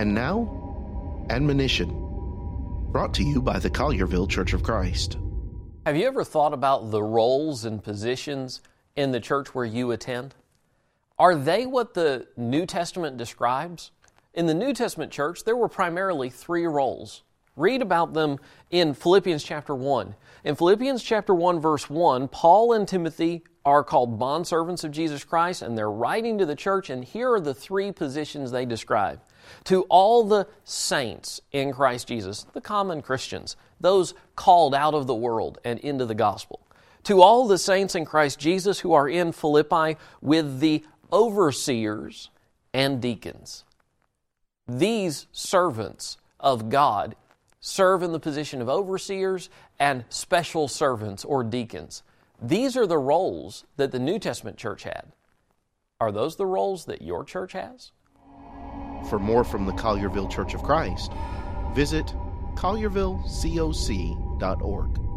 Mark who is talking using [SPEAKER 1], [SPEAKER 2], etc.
[SPEAKER 1] And now, admonition, brought to you by the Collierville Church of Christ.
[SPEAKER 2] Have you ever thought about the roles and positions in the church where you attend? Are they what the New Testament describes? In the New Testament church, there were primarily three roles. Read about them in Philippians chapter 1. In Philippians chapter 1, verse 1, Paul and Timothy are called bondservants of Jesus Christ, and they're writing to the church, and here are the three positions they describe. To all the saints in Christ Jesus, the common Christians, those called out of the world and into the gospel. To all the saints in Christ Jesus who are in Philippi with the overseers and deacons. These servants of God serve in the position of overseers and special servants or deacons. These are the roles that the New Testament church had. Are those the roles that your church has?
[SPEAKER 1] For more from the Collierville Church of Christ, visit colliervillecoc.org.